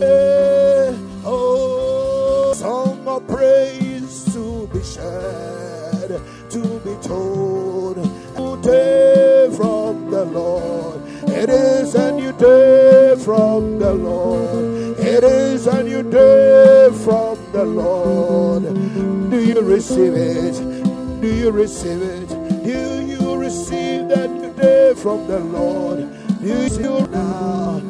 Eh, oh, some are praise to be shared, to be told. Today from the Lord, it is a new day from the Lord. It is a new day from the Lord. Do you receive it? Do you receive it? Do you receive that new day from the Lord? Do you now?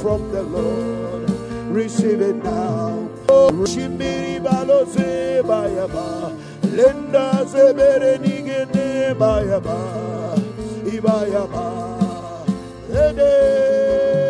From the Lord? Receive it now. Oh, Shimiri balose bayaba. Lenda sebere nigene bayaba. Ibayaba. Manta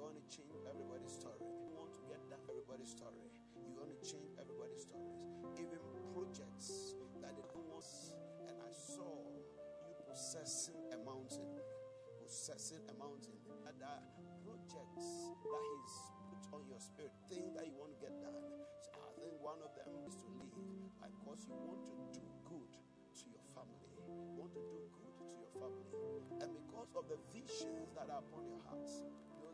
You want to change everybody's story. You want to get down everybody's story. You want to change everybody's stories. Even projects that they don't want. And I saw you possessing a mountain. Possessing a mountain. And the projects that he's put on your spirit, things that you want to get done. So I think one of them is to leave because you want to do good to your family. You want to do good to your family. And because of the visions that are upon your hearts,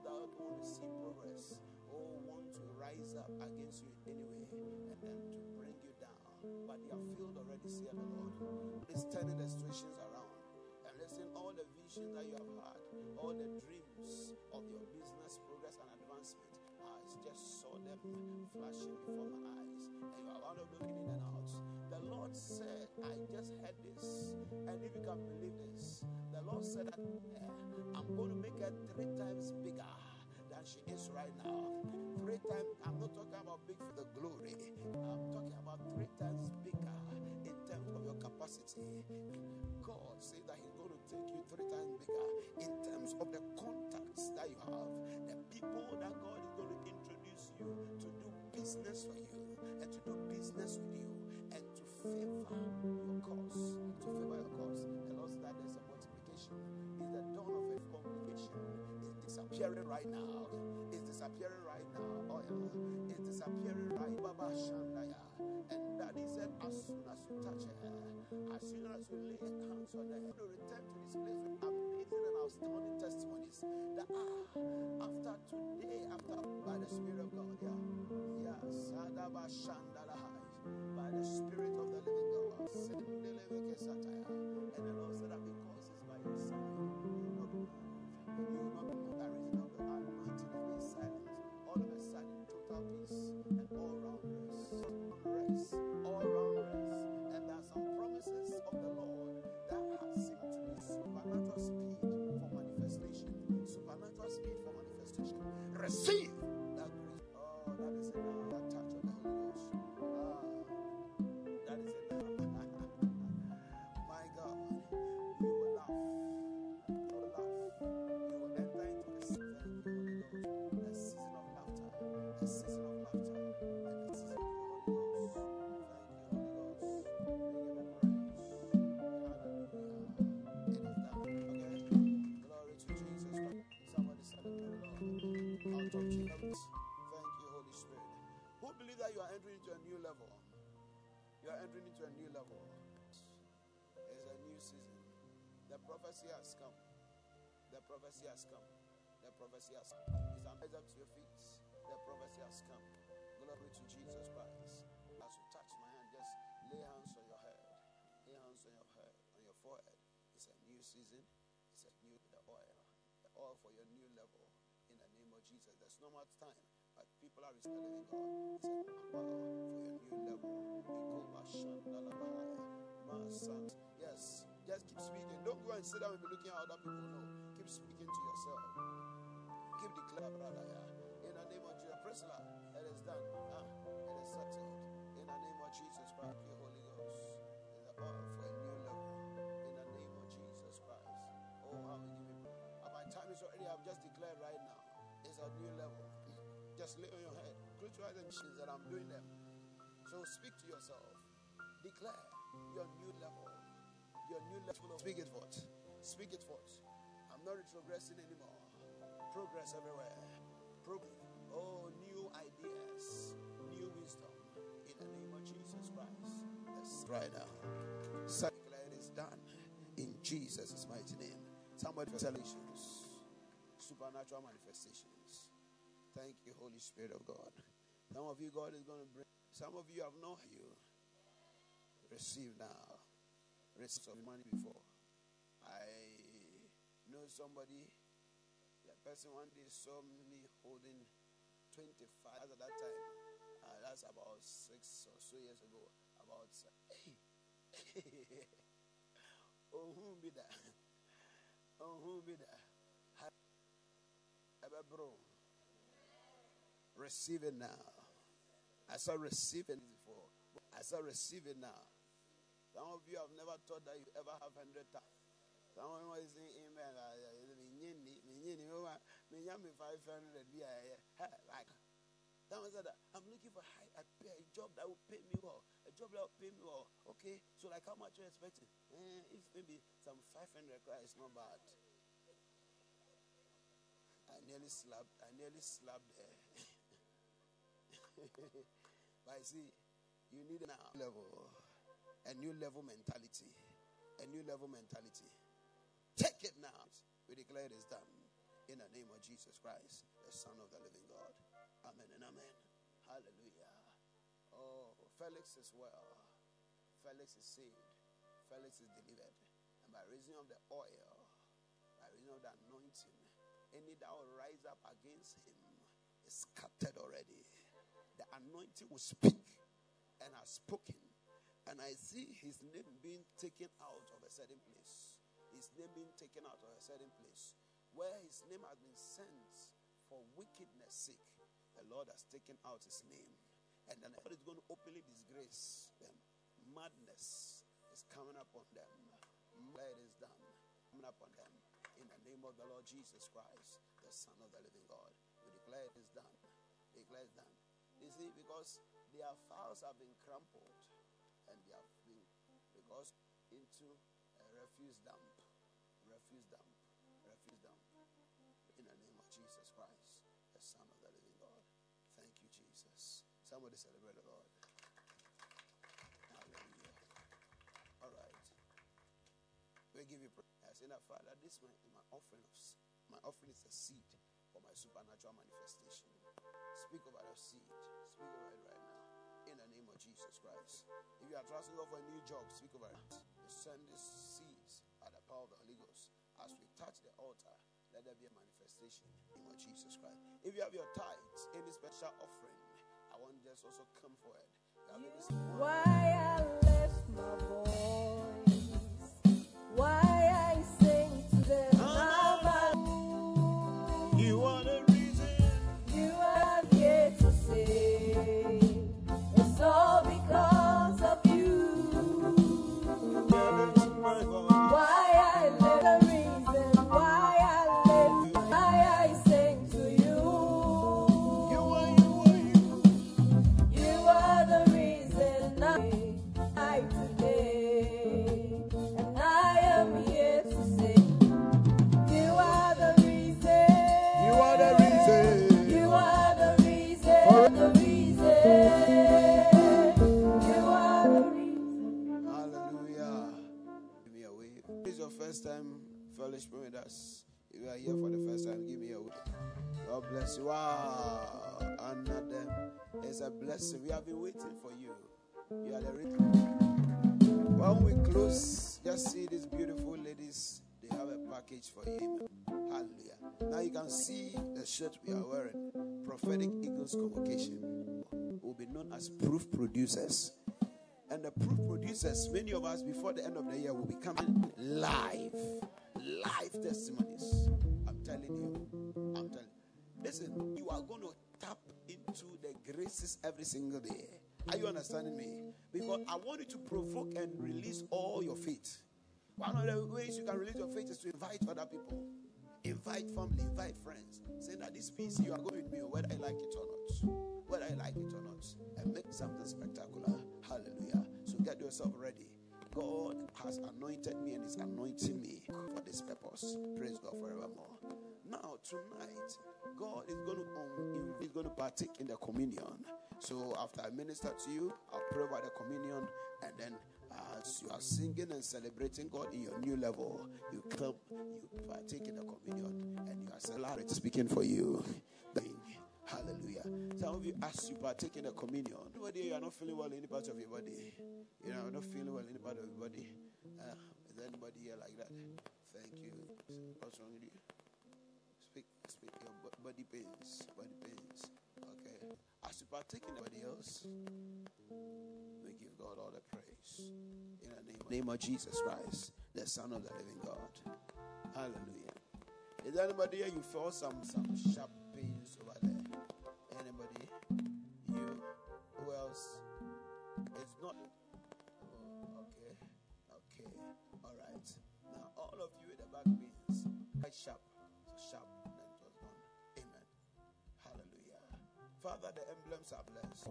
that want to see progress or want to rise up against you anyway and then to bring you down. But they are filled already, say the Lord. It's turning the situations around. And listen, all the visions that you have had, all the dreams of your business progress and advancement, just saw them flashing before my eyes. And you are looking in and out. The Lord said, I just heard this. And if you can believe this, the Lord said that eh, I'm going to make her three times bigger than she is right now. Three times, I'm not talking about big for the glory. I'm talking about three times bigger in terms of your capacity. God says that He's going to take you three times bigger in terms of the contacts that you have, the people that God is going to introduce you to do business for you and to do business with you and to favor your cause. To favor your cause. The Lord that there's a multiplication. Is the dawn of a complication. It's disappearing right now. It's disappearing right now. Oh yeah. It's disappearing right Baba Shandaya. And Daddy said, as soon as you touch her, as soon as you lay hands on her, you return to this place with amazing and astounding testimonies. That ah, after today, after by the Spirit of God, yeah, yeah, Sadaba Shandalahai, by the Spirit of the Living God, Sendeleveke Sataya. And the Lord said that because it's by your side, you will not. You will not The prophecy has come. The prophecy has come. The prophecy has come. That rise up to your feet? The prophecy has come. Glory to Jesus Christ. As you touch my hand, just lay hands on your head. Lay hands on your head, on your forehead. It's a new season. It's a new the oil. The oil for your new level. In the name of Jesus. There's no much time. But people are receiving God. It's a oil for your new level. Yes. Just keep speaking. Don't go and sit down and be looking at other people. No. Keep speaking to yourself. Keep declaring, brother. In the name of Jesus. Priscilla, it is done. Ah, it is settled. In the name of Jesus Christ, the Holy Ghost. Is the oil for a new level. In the name of Jesus Christ. Oh, how we give you. praise. And my time is already, I've just declared right now. It's a new level. Just lay on your head. Close your eyes and that I'm doing them. So speak to yourself. Declare your new level. Your new level of speak it forth. Speak it forth. I'm not retrogressing anymore. Progress everywhere. Pro- oh, new ideas, new wisdom. In the name of Jesus Christ. Yes, right now. So is done. In Jesus' mighty name. Somebody manifestations. Supernatural manifestations. Thank you, Holy Spirit of God. Some of you, God is going to bring. Some of you have known you. Receive now. Receive some money before. I know somebody. The person one day saw me holding 25 at that time. Uh, that's about six or so years ago. About hey, oh who be that? Oh who be that? Bro, receive it now. I saw receive it before. I saw receive it now. Some of you have never thought that you ever have hundred times. Some of you are saying amen. Hundred. Like someone said I'm looking for high, a, job that will pay me well. A job that will pay me well. Okay, so like how much are you expecting? Eh, if maybe some five hundred, it's not bad. I nearly slapped. I nearly slapped her. but see, you need a level, a new level mentality, a new level mentality. Take it now. We declare it is done in the name of Jesus Christ, the Son of the Living God. Amen and amen. Hallelujah. Oh, Felix is well. Felix is saved. Felix is delivered. And by reason of the oil, by reason of the anointing, any that will rise up against him is scattered already. The anointing will speak and has spoken. And I see his name being taken out of a certain place. His name being taken out of a certain place. Where his name has been sent for wickedness sake, the Lord has taken out his name. And then God is going to openly disgrace them. Madness is coming upon them. It is done. Coming upon them in the name of the Lord Jesus Christ, the Son of the living God. We declare it is done. Declare it done. You see, because their files have been crumpled and they have been because into a refuse dump. Refuse dump. Refuse dump. In the name of Jesus Christ, the Son of the living God. Thank you, Jesus. Somebody celebrate the Lord. Hallelujah. All right. We give you praise. Say, Father, this my, my offering of my offering is a seed for my supernatural manifestation. Speak over the seed. Speak over it right now. Jesus Christ. If you are trusting God for a new job, speak over it. You send these seeds by the power of the Holy Ghost. As we touch the altar, let there be a manifestation in the name Jesus Christ. If you have your tithes, any special offering, I want just also come forward. Why I When we close, just see these beautiful ladies. They have a package for you. Hallelujah. Now you can see the shirt we are wearing. Prophetic Eagles Convocation will be known as proof producers. And the proof producers, many of us before the end of the year will be coming live. Live testimonies. I'm telling you. I'm telling you. Listen, you are going to tap into the graces every single day. Are you understanding me? Because I want you to provoke and release all your faith. One of the ways you can release your faith is to invite other people. Invite family, invite friends. Say that this piece you are going with me, whether I like it or not. Whether I like it or not. And make something spectacular. Hallelujah. So get yourself ready. God has anointed me and is anointing me for this purpose. Praise God forevermore. Now tonight, God is going to um, is going to partake in the communion. So after I minister to you, I'll pray about the communion, and then as you are singing and celebrating God in your new level, you come, you partake in the communion, and you are celebrating, speaking for you. Of you, as you partake in the communion, anybody you are not feeling well in any part of your body, you know, not feeling well in any part of your body. Uh, is anybody here like that? Thank you. What's wrong with you? Speak, speak. Your body pains, body pains. Okay. As you partake in anybody else, we give God all the praise in the name, name of Jesus Christ, the Son of the Living God. Hallelujah. Is there anybody here you feel some some sharp pains over there? Anybody? You? Who else? It's not. Oh, okay. Okay. All right. Now, all of you with the back pains, quite sharp. So sharp. Then it was. Amen. Hallelujah. Father, the emblems are blessed.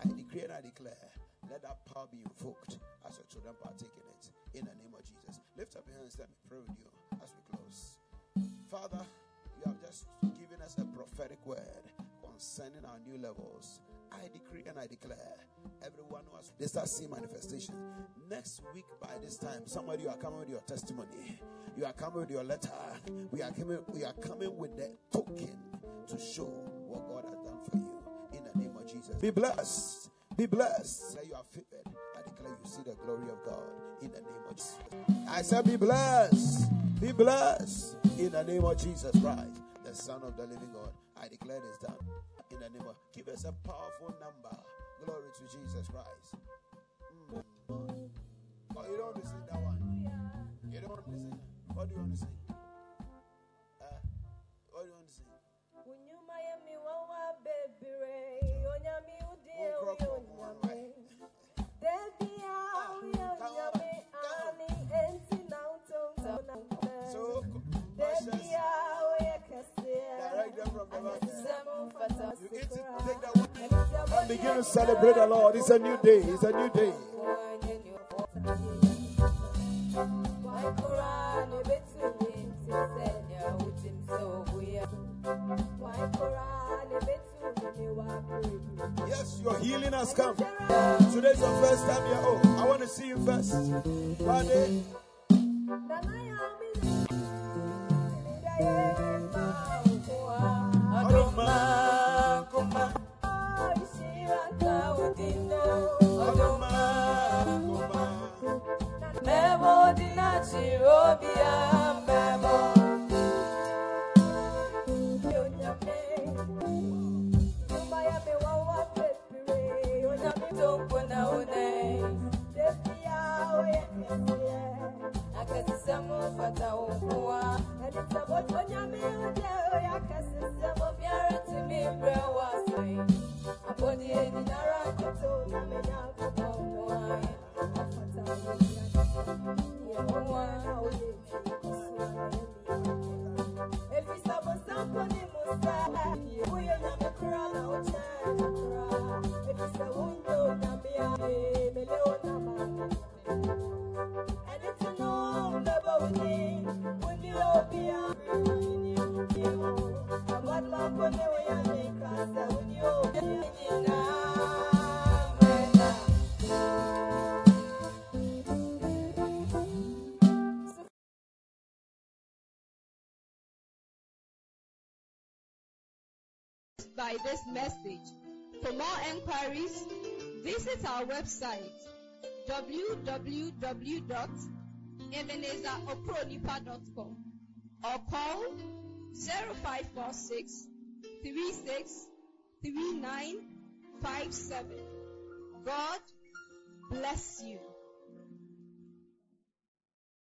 I decree and I declare, let that power be invoked as your children partake in it. In the name of Jesus. Lift up your hands. Let me pray with you as we close. Father, you have just given us a prophetic word concerning our new levels. I decree and I declare everyone who has they start seeing manifestation. Next week by this time, somebody you are coming with your testimony. You are coming with your letter. We are coming, we are coming with the token to show what God has done for you. In the name of Jesus. Be blessed. Be blessed. That you are favored. I declare you see the glory of God in the name of Jesus. I said, Be blessed. Be blessed in the name of Jesus Christ, the Son of the living God. I declare this done in the name of. Give us a powerful number. Glory to Jesus Christ. Mm. Oh, you don't want to sing that one. You don't want to sing. What do you want to sing? Uh, what do you want to sing? Unyuma ya miwawa bebire, onyami udie uyo nyame. Debi ya uyo nyame, ani enti na utonga na mpe. So, Debi ya uye kese. Direct them from the back. You eat it, take that one. And begin to celebrate the Lord. It's a new day. It's a new day. Waikura ne betumi tisenya utim sobuya. Waikura ne betumi ne wabiri. Yes, your healing has come. Today's your first time here. Oh, I want to see you first. Friday. Koto by this message. For more enquiries, visit our website www.ebenezeropronipa.com or call 0546 36 3957. God bless you.